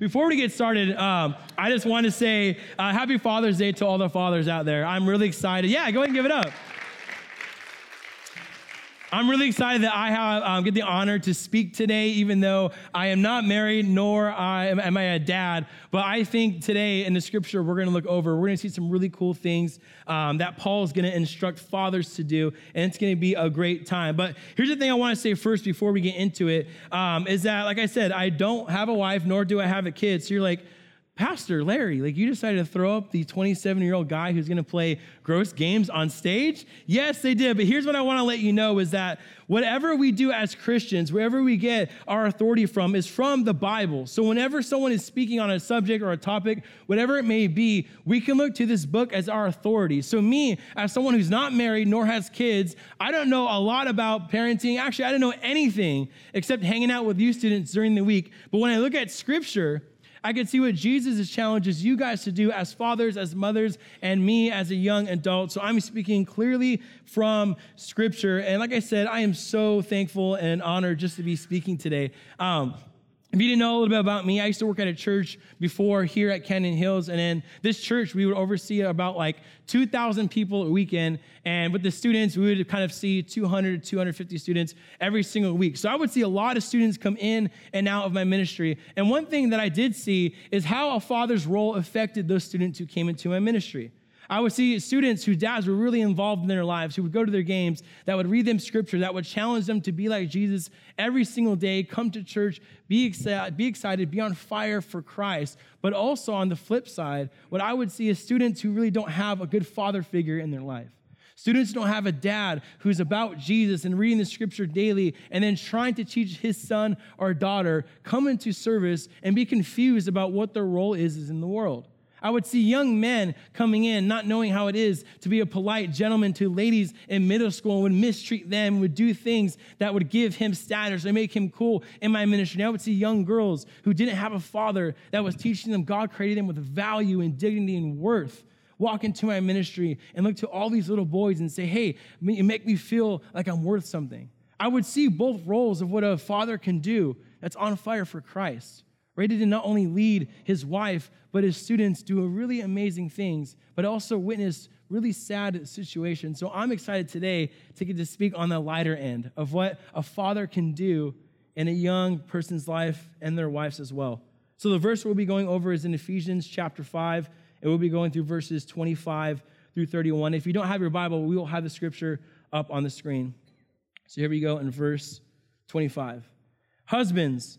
before we get started, um, I just want to say uh, Happy Father's Day to all the fathers out there. I'm really excited. Yeah, go ahead and give it up. I'm really excited that I have, um, get the honor to speak today, even though I am not married nor I, am I a dad. But I think today in the scripture we're going to look over, we're going to see some really cool things um, that Paul is going to instruct fathers to do, and it's going to be a great time. But here's the thing I want to say first before we get into it um, is that, like I said, I don't have a wife nor do I have a kid. So you're like, Pastor Larry, like you decided to throw up the 27 year old guy who's gonna play gross games on stage? Yes, they did. But here's what I wanna let you know is that whatever we do as Christians, wherever we get our authority from, is from the Bible. So whenever someone is speaking on a subject or a topic, whatever it may be, we can look to this book as our authority. So, me, as someone who's not married nor has kids, I don't know a lot about parenting. Actually, I don't know anything except hanging out with you students during the week. But when I look at scripture, I can see what Jesus challenges you guys to do as fathers, as mothers, and me as a young adult. So I'm speaking clearly from Scripture. And like I said, I am so thankful and honored just to be speaking today. Um, if you didn't know a little bit about me, I used to work at a church before here at Canyon Hills. And in this church, we would oversee about like 2,000 people a weekend. And with the students, we would kind of see 200 to 250 students every single week. So I would see a lot of students come in and out of my ministry. And one thing that I did see is how a father's role affected those students who came into my ministry. I would see students whose dads were really involved in their lives, who would go to their games, that would read them scripture, that would challenge them to be like Jesus every single day, come to church, be excited, be excited, be on fire for Christ. But also on the flip side, what I would see is students who really don't have a good father figure in their life. Students don't have a dad who's about Jesus and reading the scripture daily and then trying to teach his son or daughter come into service and be confused about what their role is in the world. I would see young men coming in, not knowing how it is to be a polite gentleman to ladies in middle school and would mistreat them, would do things that would give him status or make him cool in my ministry. And I would see young girls who didn't have a father that was teaching them God created them with value and dignity and worth walk into my ministry and look to all these little boys and say, hey, make me feel like I'm worth something. I would see both roles of what a father can do that's on fire for Christ ready did not only lead his wife, but his students do really amazing things, but also witness really sad situations. So I'm excited today to get to speak on the lighter end of what a father can do in a young person's life and their wives as well. So the verse we'll be going over is in Ephesians chapter 5, and we'll be going through verses 25 through 31. If you don't have your Bible, we will have the scripture up on the screen. So here we go in verse 25. Husbands,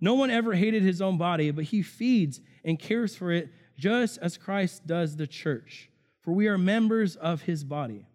no one ever hated his own body, but he feeds and cares for it just as Christ does the church, for we are members of his body.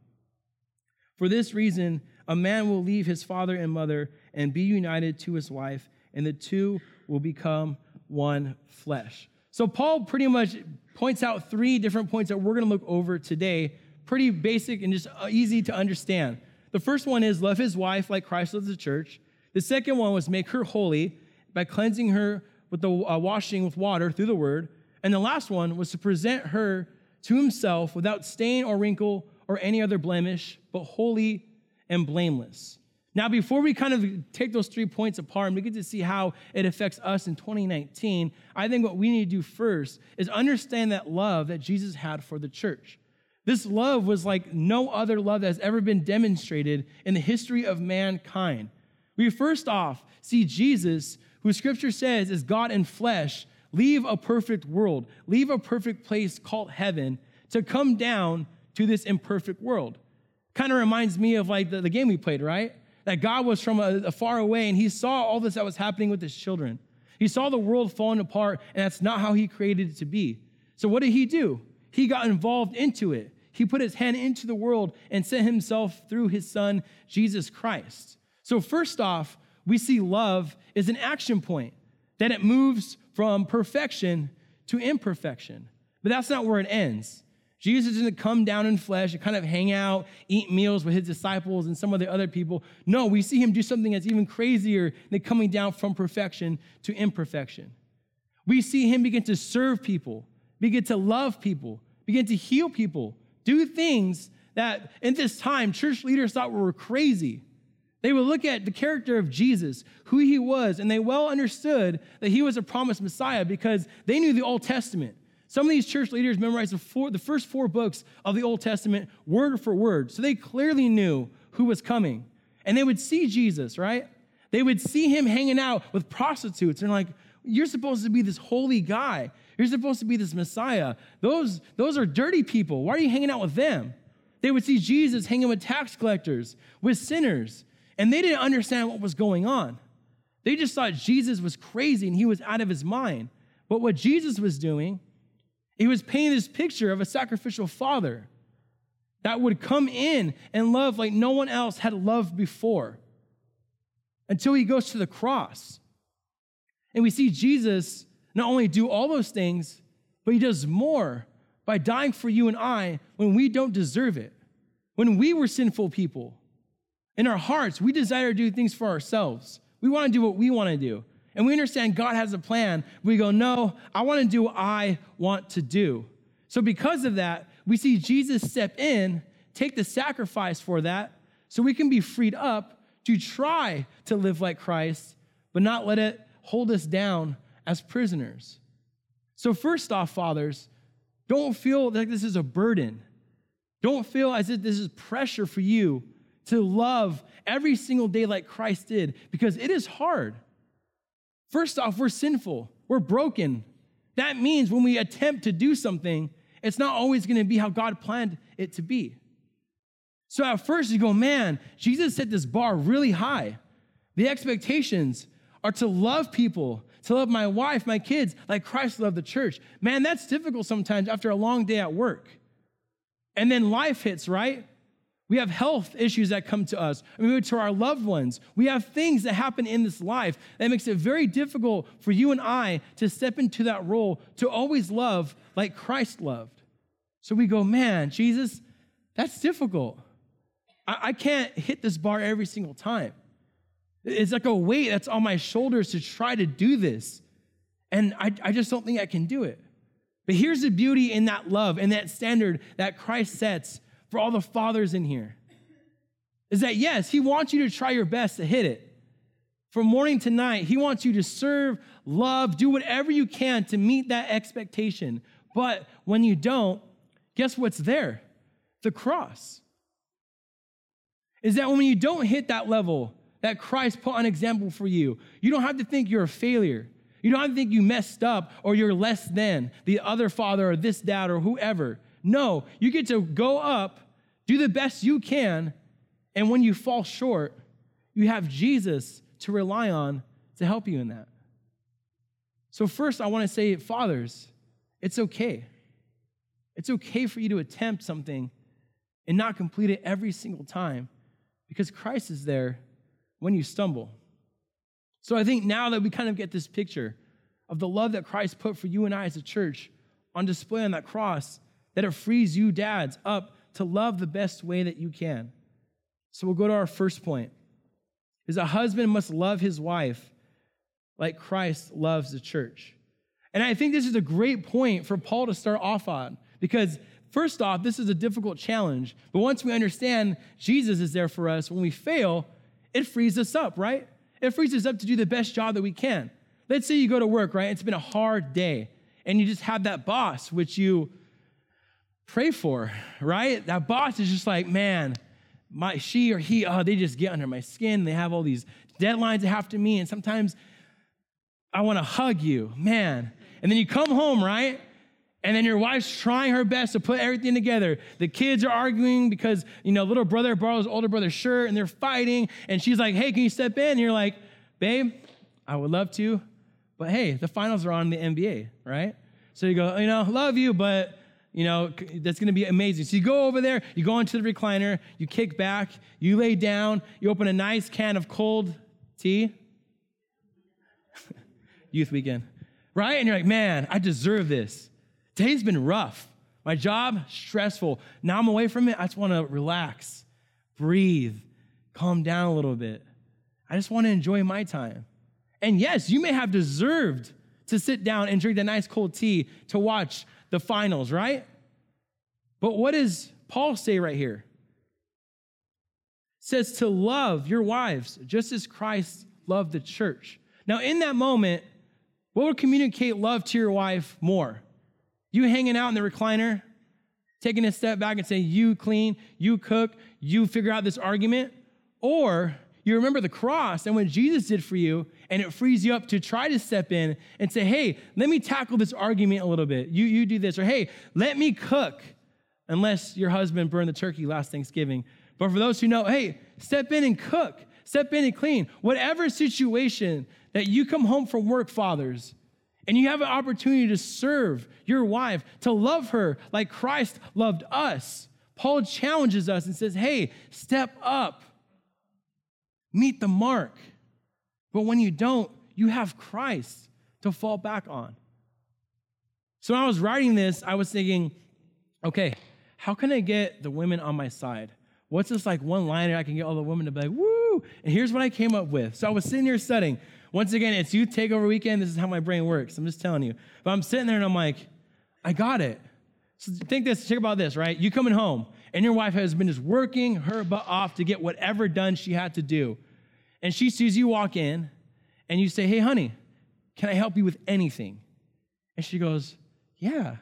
For this reason, a man will leave his father and mother and be united to his wife, and the two will become one flesh. So, Paul pretty much points out three different points that we're going to look over today. Pretty basic and just uh, easy to understand. The first one is love his wife like Christ loves the church. The second one was make her holy by cleansing her with the uh, washing with water through the word. And the last one was to present her to himself without stain or wrinkle or any other blemish, but holy and blameless. Now, before we kind of take those three points apart and we get to see how it affects us in 2019, I think what we need to do first is understand that love that Jesus had for the church. This love was like no other love that has ever been demonstrated in the history of mankind. We first off see Jesus who scripture says is God in flesh, leave a perfect world, leave a perfect place called heaven to come down to this imperfect world. Kind of reminds me of like the, the, game we played, right? That God was from a, a far away and he saw all this that was happening with his children. He saw the world falling apart, and that's not how he created it to be. So, what did he do? He got involved into it. He put his hand into the world and sent himself through his son, Jesus Christ. So, first off, we see love is an action point, that it moves from perfection to imperfection. But that's not where it ends. Jesus didn't come down in flesh and kind of hang out, eat meals with his disciples and some of the other people. No, we see him do something that's even crazier than coming down from perfection to imperfection. We see him begin to serve people, begin to love people, begin to heal people, do things that in this time church leaders thought were crazy. They would look at the character of Jesus, who he was, and they well understood that he was a promised Messiah because they knew the Old Testament. Some of these church leaders memorized the, four, the first four books of the Old Testament word for word. So they clearly knew who was coming. And they would see Jesus, right? They would see him hanging out with prostitutes and like, you're supposed to be this holy guy. You're supposed to be this Messiah. Those, those are dirty people. Why are you hanging out with them? They would see Jesus hanging with tax collectors, with sinners, and they didn't understand what was going on. They just thought Jesus was crazy and he was out of his mind. But what Jesus was doing he was painting this picture of a sacrificial father that would come in and love like no one else had loved before until he goes to the cross. And we see Jesus not only do all those things, but he does more by dying for you and I when we don't deserve it. When we were sinful people, in our hearts, we desire to do things for ourselves. We want to do what we want to do. And we understand God has a plan. We go, no, I want to do what I want to do. So, because of that, we see Jesus step in, take the sacrifice for that, so we can be freed up to try to live like Christ, but not let it hold us down as prisoners. So, first off, fathers, don't feel like this is a burden. Don't feel as if this is pressure for you to love every single day like Christ did, because it is hard. First off, we're sinful, we're broken. That means when we attempt to do something, it's not always going to be how God planned it to be. So at first, you go, man, Jesus set this bar really high. The expectations are to love people, to love my wife, my kids, like Christ loved the church. Man, that's difficult sometimes after a long day at work. And then life hits, right? We have health issues that come to us. I mean, to our loved ones. We have things that happen in this life that makes it very difficult for you and I to step into that role to always love like Christ loved. So we go, man, Jesus, that's difficult. I, I can't hit this bar every single time. It's like a weight that's on my shoulders to try to do this. And I, I just don't think I can do it. But here's the beauty in that love and that standard that Christ sets for all the fathers in here is that yes, he wants you to try your best to hit it. From morning to night, he wants you to serve, love, do whatever you can to meet that expectation. But when you don't, guess what's there? The cross. Is that when you don't hit that level that Christ put an example for you, you don't have to think you're a failure. You don't have to think you messed up or you're less than the other father or this dad or whoever. No, you get to go up, do the best you can, and when you fall short, you have Jesus to rely on to help you in that. So, first, I want to say, fathers, it's okay. It's okay for you to attempt something and not complete it every single time because Christ is there when you stumble. So, I think now that we kind of get this picture of the love that Christ put for you and I as a church on display on that cross, that it frees you, dads, up to love the best way that you can. So we'll go to our first point is a husband must love his wife like Christ loves the church. And I think this is a great point for Paul to start off on because first off, this is a difficult challenge. But once we understand Jesus is there for us, when we fail, it frees us up, right? It frees us up to do the best job that we can. Let's say you go to work, right? It's been a hard day and you just have that boss which you pray for, right? That boss is just like, man, my she or he, oh, they just get under my skin. They have all these deadlines they have to meet, and sometimes I want to hug you, man. And then you come home, right? And then your wife's trying her best to put everything together. The kids are arguing because, you know, little brother borrows older brother's shirt and they're fighting. And she's like, hey, can you step in? And you're like, babe, I would love to. But hey, the finals are on the NBA, right? So you go, you know, love you, but you know, that's going to be amazing. So you go over there, you go into the recliner, you kick back, you lay down, you open a nice can of cold tea. Youth weekend, right? And you're like, man, I deserve this. Today's been rough. My job, stressful. Now I'm away from it. I just want to relax, breathe, calm down a little bit. I just want to enjoy my time. And yes, you may have deserved to sit down and drink that nice cold tea to watch the finals, right? But what does Paul say right here? It says to love your wives just as Christ loved the church. Now, in that moment, what would communicate love to your wife more? You hanging out in the recliner, taking a step back and saying, You clean, you cook, you figure out this argument? Or you remember the cross and what Jesus did for you, and it frees you up to try to step in and say, Hey, let me tackle this argument a little bit. You, you do this. Or, Hey, let me cook, unless your husband burned the turkey last Thanksgiving. But for those who know, hey, step in and cook, step in and clean. Whatever situation that you come home from work, fathers, and you have an opportunity to serve your wife, to love her like Christ loved us. Paul challenges us and says, hey, step up, meet the mark. But when you don't, you have Christ to fall back on. So when I was writing this, I was thinking, okay, how can I get the women on my side? What's this like one liner I can get all the women to be like, woo? And here's what I came up with. So I was sitting here studying. Once again, it's youth takeover weekend. This is how my brain works. I'm just telling you. But I'm sitting there and I'm like, I got it. So think this, think about this, right? You coming home and your wife has been just working her butt off to get whatever done she had to do. And she sees you walk in and you say, Hey, honey, can I help you with anything? And she goes, Yeah.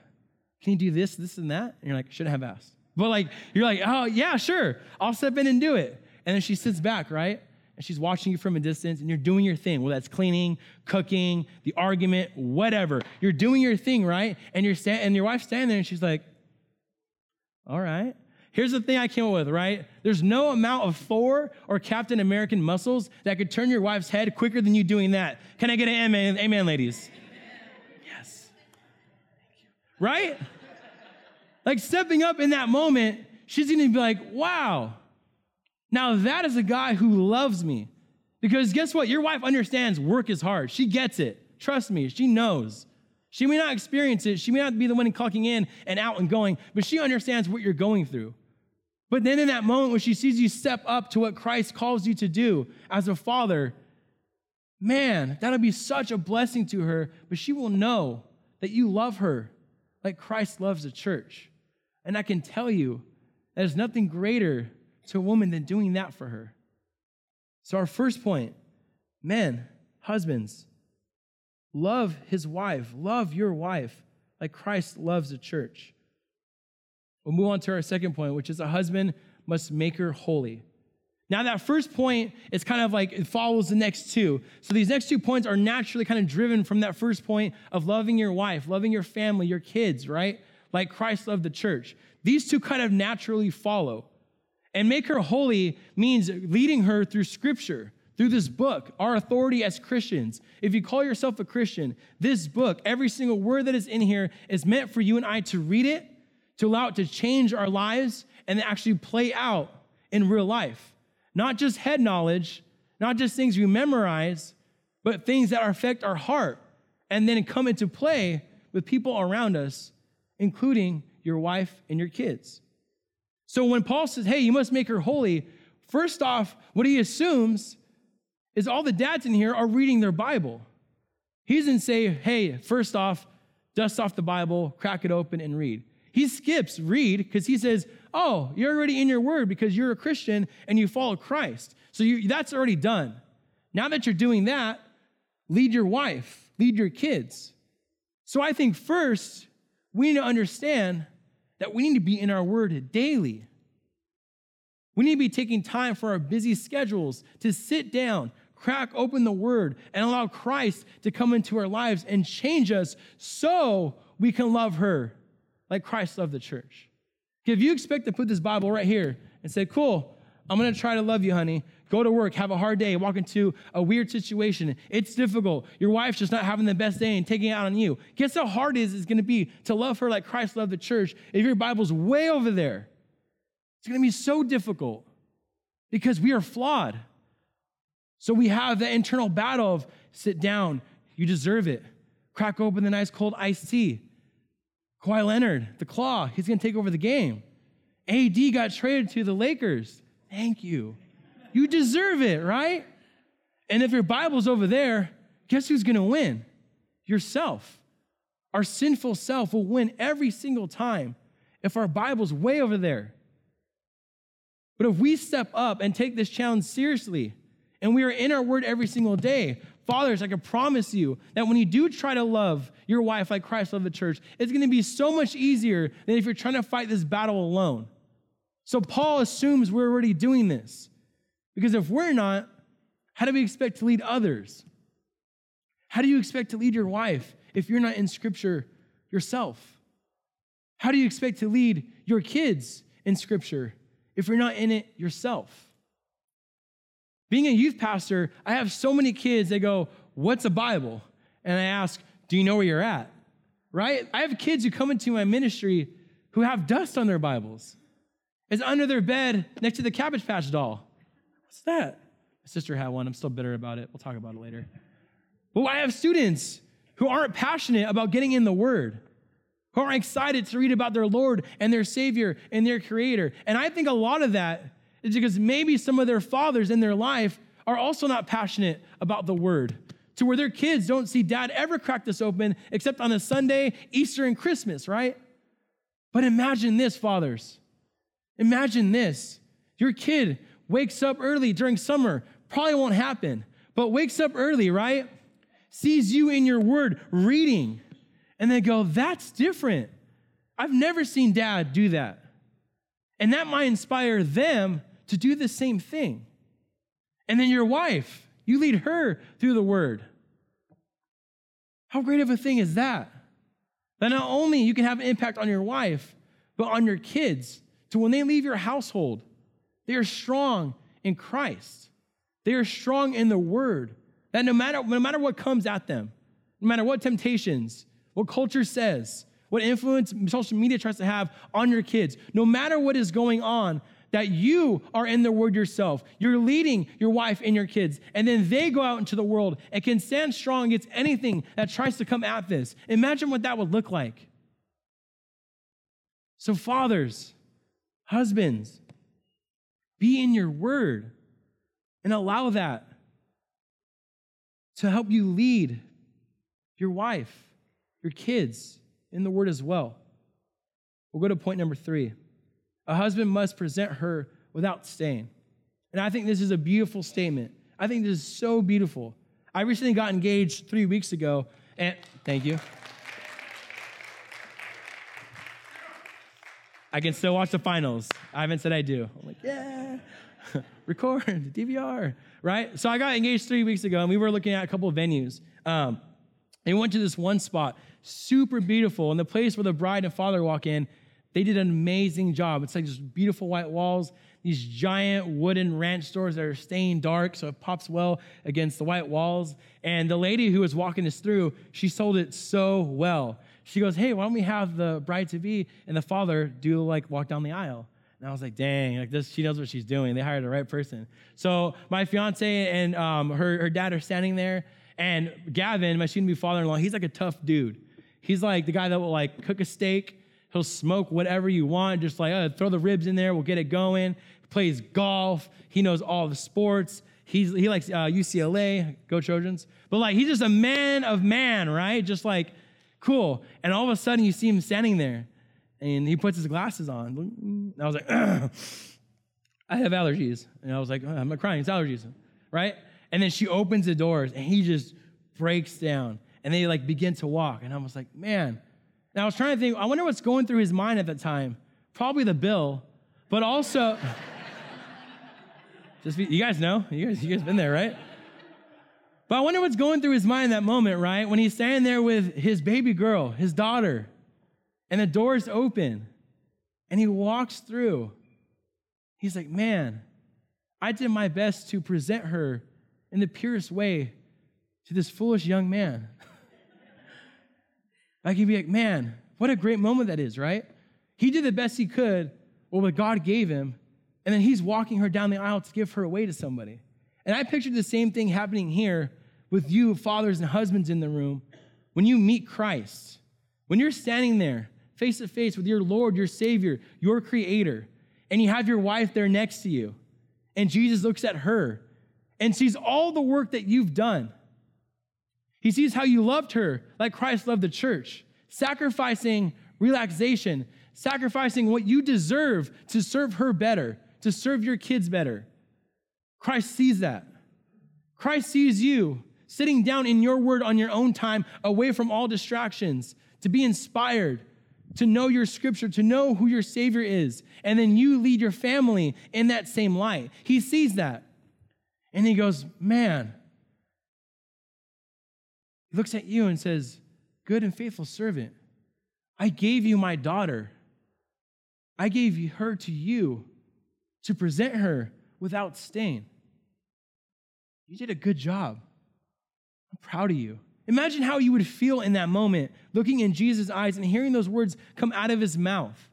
Can you do this, this, and that? And you're like, "Shouldn't have asked. But like, you're like, Oh, yeah, sure. I'll step in and do it. And then she sits back, right? and she's watching you from a distance and you're doing your thing. Well, that's cleaning, cooking, the argument, whatever. You're doing your thing, right? And you're sta- and your wife's standing there and she's like, all right. Here's the thing I came up with, right? There's no amount of Thor or Captain American muscles that could turn your wife's head quicker than you doing that. Can I get an amen, amen ladies? Yes. Right? Like stepping up in that moment, she's gonna be like, wow, now, that is a guy who loves me. Because guess what? Your wife understands work is hard. She gets it. Trust me, she knows. She may not experience it. She may not be the one clocking in and out and going, but she understands what you're going through. But then in that moment when she sees you step up to what Christ calls you to do as a father, man, that'll be such a blessing to her, but she will know that you love her like Christ loves the church. And I can tell you, there's nothing greater to a woman than doing that for her. So, our first point men, husbands, love his wife, love your wife like Christ loves the church. We'll move on to our second point, which is a husband must make her holy. Now, that first point is kind of like it follows the next two. So, these next two points are naturally kind of driven from that first point of loving your wife, loving your family, your kids, right? Like Christ loved the church. These two kind of naturally follow. And make her holy means leading her through scripture, through this book, our authority as Christians. If you call yourself a Christian, this book, every single word that is in here is meant for you and I to read it, to allow it to change our lives, and actually play out in real life. Not just head knowledge, not just things we memorize, but things that affect our heart and then come into play with people around us, including your wife and your kids. So when Paul says, hey, you must make her holy, first off, what he assumes is all the dads in here are reading their Bible. He doesn't say, hey, first off, dust off the Bible, crack it open, and read. He skips read because he says, oh, you're already in your word because you're a Christian and you follow Christ. So you, that's already done. Now that you're doing that, lead your wife, lead your kids. So I think first, we need to understand that we need to be in our word daily. We need to be taking time for our busy schedules to sit down, crack open the word, and allow Christ to come into our lives and change us so we can love her like Christ loved the church. If you expect to put this Bible right here and say, cool, I'm gonna try to love you, honey. Go to work, have a hard day, walk into a weird situation. It's difficult. Your wife's just not having the best day and taking it out on you. Guess how hard it is it's gonna be to love her like Christ loved the church if your Bible's way over there. It's gonna be so difficult because we are flawed. So we have that internal battle of sit down, you deserve it. Crack open the nice cold iced tea. Kawhi Leonard, the claw, he's going to take over the game. AD got traded to the Lakers. Thank you. You deserve it, right? And if your Bible's over there, guess who's going to win? Yourself. Our sinful self will win every single time if our Bible's way over there. But if we step up and take this challenge seriously, and we are in our word every single day, fathers, I can promise you that when you do try to love your wife like Christ loved the church, it's going to be so much easier than if you're trying to fight this battle alone. So Paul assumes we're already doing this. Because if we're not, how do we expect to lead others? How do you expect to lead your wife if you're not in scripture yourself? How do you expect to lead your kids in scripture if you're not in it yourself? Being a youth pastor, I have so many kids they go, What's a Bible? And I ask, Do you know where you're at? Right? I have kids who come into my ministry who have dust on their Bibles. It's under their bed next to the Cabbage Patch doll. What's that? My sister had one. I'm still bitter about it. We'll talk about it later. But I have students who aren't passionate about getting in the Word, who aren't excited to read about their Lord and their Savior and their Creator. And I think a lot of that is because maybe some of their fathers in their life are also not passionate about the Word to where their kids don't see dad ever crack this open except on a Sunday, Easter, and Christmas, right? But imagine this, fathers. Imagine this. Your kid wakes up early during summer, probably won't happen, but wakes up early, right? Sees you in your word reading, and they go, That's different. I've never seen dad do that. And that might inspire them to do the same thing. And then your wife, you lead her through the word. How great of a thing is that? That not only you can have an impact on your wife, but on your kids, to when they leave your household, they are strong in Christ. They are strong in the word. That no matter, no matter what comes at them, no matter what temptations, what culture says, what influence social media tries to have on your kids, no matter what is going on, that you are in the word yourself. You're leading your wife and your kids, and then they go out into the world and can stand strong against anything that tries to come at this. Imagine what that would look like. So, fathers, husbands, be in your word and allow that to help you lead your wife, your kids in the word as well. We'll go to point number three. A husband must present her without stain. And I think this is a beautiful statement. I think this is so beautiful. I recently got engaged three weeks ago, and thank you. I can still watch the finals. I haven't said I do. I'm like, yeah. record, DVR, right? So I got engaged three weeks ago, and we were looking at a couple of venues. Um, and we went to this one spot, super beautiful, and the place where the bride and father walk in, they did an amazing job. It's like just beautiful white walls, these giant wooden ranch doors that are staying dark, so it pops well against the white walls. And the lady who was walking us through, she sold it so well. She goes, Hey, why don't we have the bride to be and the father do like walk down the aisle? And I was like, dang, like this, she knows what she's doing. They hired the right person. So my fiance and um, her, her dad are standing there, and Gavin, my soon-to-be father-in-law, he's like a tough dude. He's like the guy that will like cook a steak. He'll smoke whatever you want, just like uh, throw the ribs in there. We'll get it going. He plays golf. He knows all the sports. He's, he likes uh, UCLA. Go Trojans. But like he's just a man of man, right? Just like cool. And all of a sudden you see him standing there and he puts his glasses on. And I was like, I have allergies. And I was like, I'm not crying, it's allergies, right? And then she opens the doors and he just breaks down and they like begin to walk. And I was like, man. And I was trying to think, I wonder what's going through his mind at that time. Probably the bill, but also, just be, you guys know, you guys, you guys been there, right? But I wonder what's going through his mind that moment, right? When he's standing there with his baby girl, his daughter, and the door's open and he walks through. He's like, Man, I did my best to present her in the purest way to this foolish young man. I can be like, Man, what a great moment that is, right? He did the best he could with what God gave him, and then he's walking her down the aisle to give her away to somebody. And I pictured the same thing happening here with you, fathers and husbands in the room, when you meet Christ. When you're standing there face to face with your Lord, your Savior, your Creator, and you have your wife there next to you, and Jesus looks at her and sees all the work that you've done. He sees how you loved her like Christ loved the church, sacrificing relaxation, sacrificing what you deserve to serve her better, to serve your kids better. Christ sees that. Christ sees you sitting down in your word on your own time, away from all distractions, to be inspired, to know your scripture, to know who your Savior is. And then you lead your family in that same light. He sees that. And he goes, Man, he looks at you and says, Good and faithful servant, I gave you my daughter. I gave her to you to present her without stain. You did a good job. I'm proud of you. Imagine how you would feel in that moment, looking in Jesus' eyes and hearing those words come out of his mouth.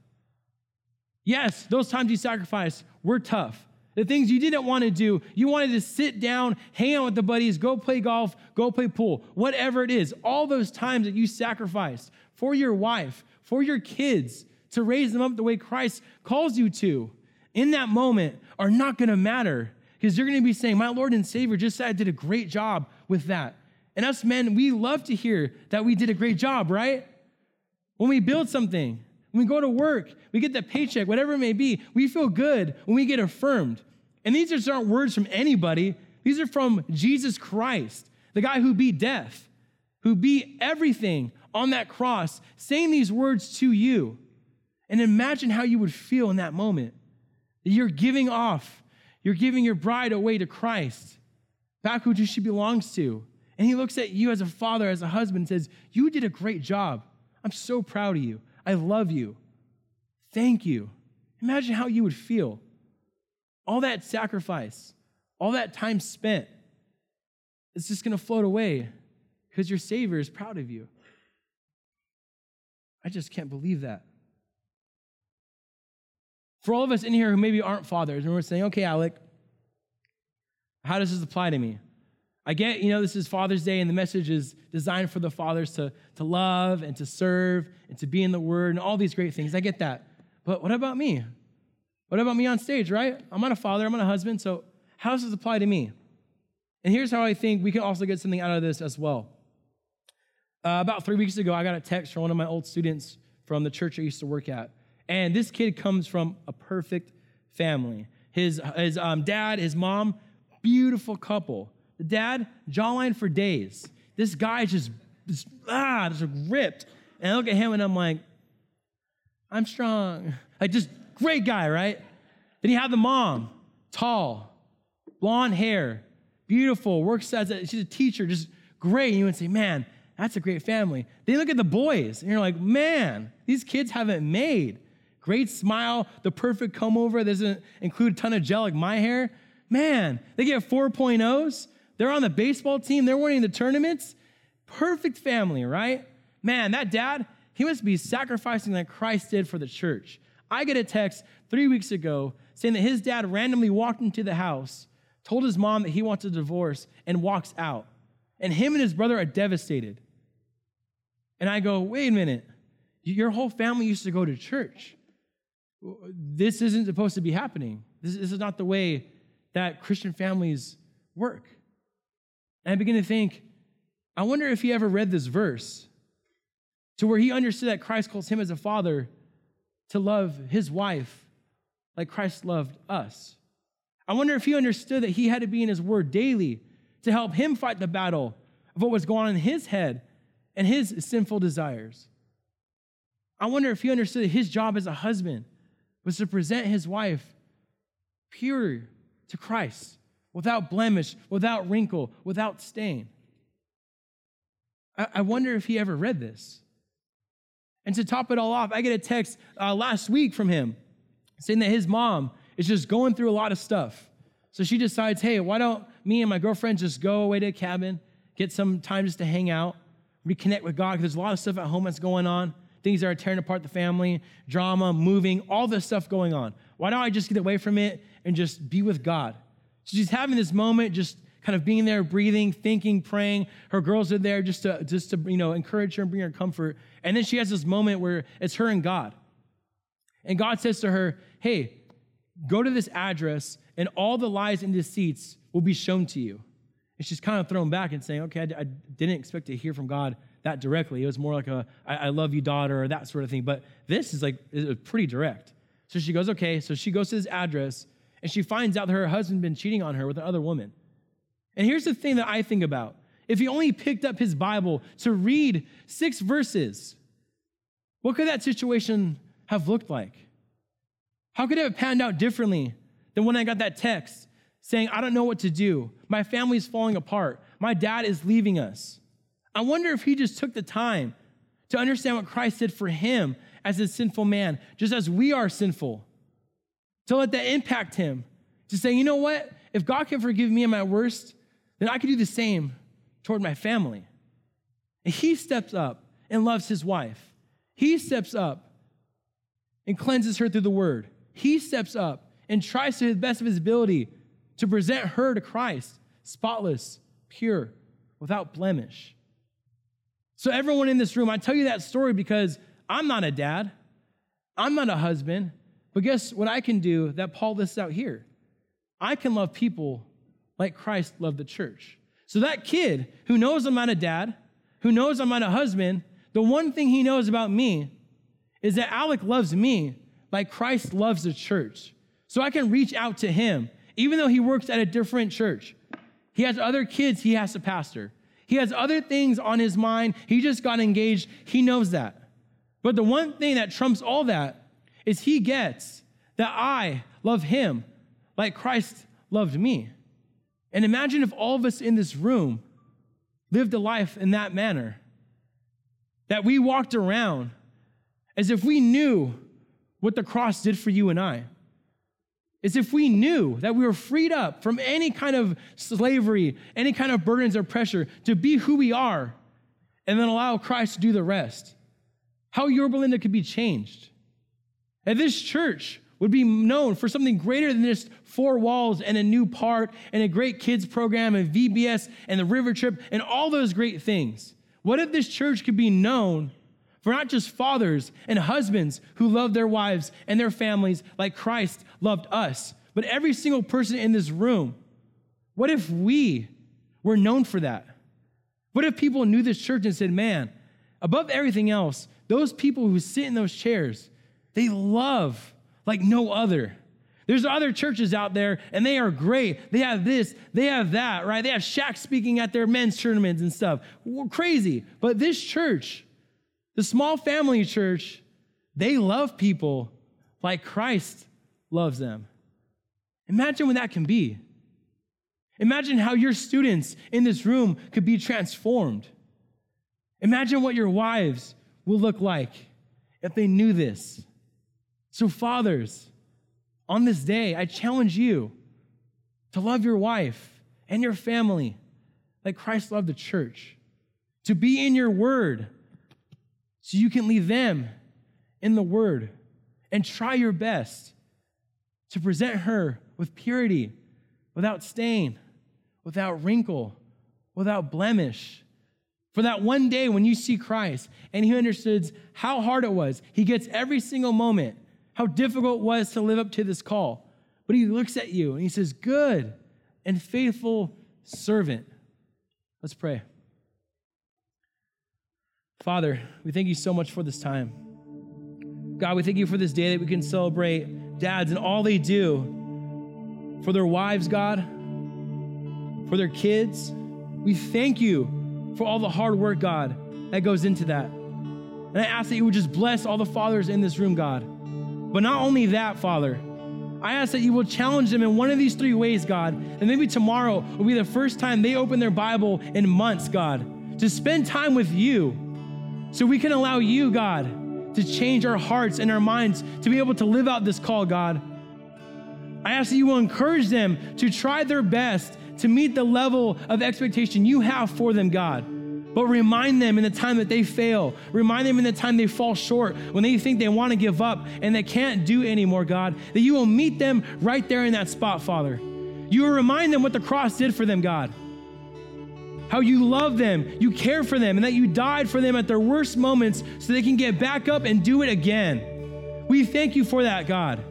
Yes, those times you sacrificed were tough. The things you didn't want to do, you wanted to sit down, hang out with the buddies, go play golf, go play pool, whatever it is. All those times that you sacrificed for your wife, for your kids, to raise them up the way Christ calls you to, in that moment are not going to matter because you're going to be saying, My Lord and Savior just said I did a great job with that. And us men, we love to hear that we did a great job, right? When we build something, when we go to work, we get the paycheck, whatever it may be, we feel good when we get affirmed. And these just aren't words from anybody, these are from Jesus Christ, the guy who beat death, who beat everything on that cross, saying these words to you. And imagine how you would feel in that moment. You're giving off, you're giving your bride away to Christ, back who she belongs to. And he looks at you as a father, as a husband, and says, You did a great job. I'm so proud of you. I love you. Thank you. Imagine how you would feel all that sacrifice, all that time spent, it's just going to float away because your Savior is proud of you. I just can't believe that. For all of us in here who maybe aren't fathers, and we're saying, okay, Alec, how does this apply to me? I get, you know, this is Father's Day, and the message is designed for the fathers to, to love and to serve and to be in the Word and all these great things. I get that. But what about me? What about me on stage, right? I'm not a father, I'm not a husband, so how does this apply to me? And here's how I think we can also get something out of this as well. Uh, about three weeks ago, I got a text from one of my old students from the church I used to work at. And this kid comes from a perfect family. His, his um, dad, his mom, beautiful couple. The dad, jawline for days. This guy just, just ah, just ripped. And I look at him and I'm like, I'm strong. Like just Great guy, right? Then you have the mom, tall, blonde hair, beautiful, works as a, she's a teacher, just great. And you would say, man, that's a great family. Then you look at the boys, and you're like, man, these kids haven't made. Great smile, the perfect comb over doesn't include a ton of gel like my hair. Man, they get 4.0s. They're on the baseball team. They're winning the tournaments. Perfect family, right? Man, that dad, he must be sacrificing like Christ did for the church. I get a text three weeks ago saying that his dad randomly walked into the house, told his mom that he wants a divorce, and walks out. And him and his brother are devastated. And I go, wait a minute. Your whole family used to go to church. This isn't supposed to be happening. This, is not the way that Christian families work. And I begin to think, I wonder if he ever read this verse to where he understood that Christ calls him as a father to love his wife like Christ loved us. I wonder if he understood that he had to be in his word daily to help him fight the battle of what was going on in his head and his sinful desires. I wonder if he understood that his job as a husband was to present his wife pure to Christ, without blemish, without wrinkle, without stain. I wonder if he ever read this. And to top it all off, I get a text uh, last week from him saying that his mom is just going through a lot of stuff. So she decides, hey, why don't me and my girlfriend just go away to a cabin, get some time just to hang out, reconnect with God, because there's a lot of stuff at home that's going on, things that are tearing apart the family, drama, moving, all this stuff going on. Why don't I just get away from it and just be with God? She's having this moment, just kind of being there, breathing, thinking, praying. Her girls are there just to, just to you know, encourage her and bring her comfort. And then she has this moment where it's her and God. And God says to her, Hey, go to this address, and all the lies and deceits will be shown to you. And she's kind of thrown back and saying, Okay, I, I didn't expect to hear from God that directly. It was more like a, I, I love you, daughter, or that sort of thing. But this is like, is pretty direct. So she goes, Okay. So she goes to this address, and she finds out that her husband's been cheating on her with another woman. And here's the thing that I think about if he only picked up his Bible to read six verses, what could that situation have looked like? How could it have panned out differently than when I got that text saying, I don't know what to do? My family's falling apart. My dad is leaving us. I wonder if he just took the time to understand what Christ did for him as a sinful man, just as we are sinful, to let that impact him, to say, you know what? If God can forgive me in my worst, then I can do the same toward my family. And he steps up and loves his wife. He steps up and cleanses her through the word. He steps up and tries to the best of his ability to present her to Christ, spotless, pure, without blemish. So, everyone in this room, I tell you that story because I'm not a dad, I'm not a husband, but guess what I can do that Paul lists out here? I can love people like Christ loved the church. So that kid who knows I'm not a dad, who knows I'm not a husband, the one thing he knows about me is that Alec loves me like Christ loves the church. So I can reach out to him, even though he works at a different church. He has other kids he has to pastor. He has other things on his mind. He just got engaged. He knows that. But the one thing that trumps all that is he gets that I love him like Christ loved me. And imagine if all of us in this room lived a life in that manner. That we walked around as if we knew what the cross did for you and I. As if we knew that we were freed up from any kind of slavery, any kind of burdens or pressure to be who we are, and then allow Christ to do the rest. How your Linda could be changed. And this church would be known for something greater than just four walls and a new part and a great kids program and VBS and the river trip and all those great things. What if this church could be known for not just fathers and husbands who love their wives and their families like Christ loved us, but every single person in this room? What if we were known for that? What if people knew this church and said, man, above everything else, those people who sit in those chairs, they love like no other. There's other churches out there, and they are great. They have this, they have that, right? They have Shaq speaking at their men's tournaments and stuff. We're crazy. But this church, the small family church, they love people like Christ loves them. Imagine what that can be. Imagine how your students in this room could be transformed. Imagine what your wives will look like if they knew this. So, fathers, on this day, I challenge you to love your wife and your family like Christ loved the church, to be in your word so you can leave them in the word and try your best to present her with purity, without stain, without wrinkle, without blemish. For that one day when you see Christ and he understands how hard it was, he gets every single moment how difficult it was to live up to this call. But he looks at you and he says, Good and faithful servant. Let's pray. Father, we thank you so much for this time. God, we thank you for this day that we can celebrate dads and all they do for their wives, God, for their kids. We thank you for all the hard work, God, that goes into that. And I ask that you would just bless all the fathers in this room, God. But not only that, Father, I ask that you will challenge them in one of these three ways, God. And maybe tomorrow will be the first time they open their Bible in months, God, to spend time with you so we can allow you, God, to change our hearts and our minds to be able to live out this call, God. I ask that you will encourage them to try their best to meet the level of expectation you have for them, God but remind them in the time that they fail. Remind them in the time they fall short, when they think they want to give up and they can't do anymore, God, that you will meet them right there in that spot, Father. You will remind them what the cross did for them, God. How you love them, you care for them, and that you died for them at their worst moments so they can get back up and do it again. We thank you for that, God.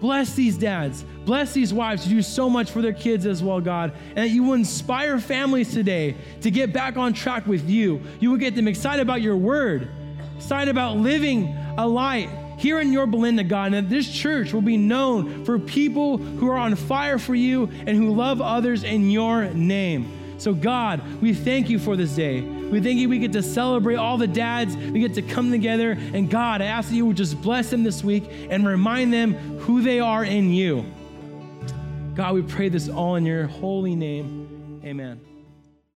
Bless these dads. Bless these wives who do so much for their kids as well, God. And that you will inspire families today to get back on track with you. You will get them excited about your word, excited about living a light here in your Belinda, God, and that this church will be known for people who are on fire for you and who love others in your name. So, God, we thank you for this day. We thank you we get to celebrate all the dads. We get to come together. And God, I ask that you would just bless them this week and remind them who they are in you. God, we pray this all in your holy name. Amen.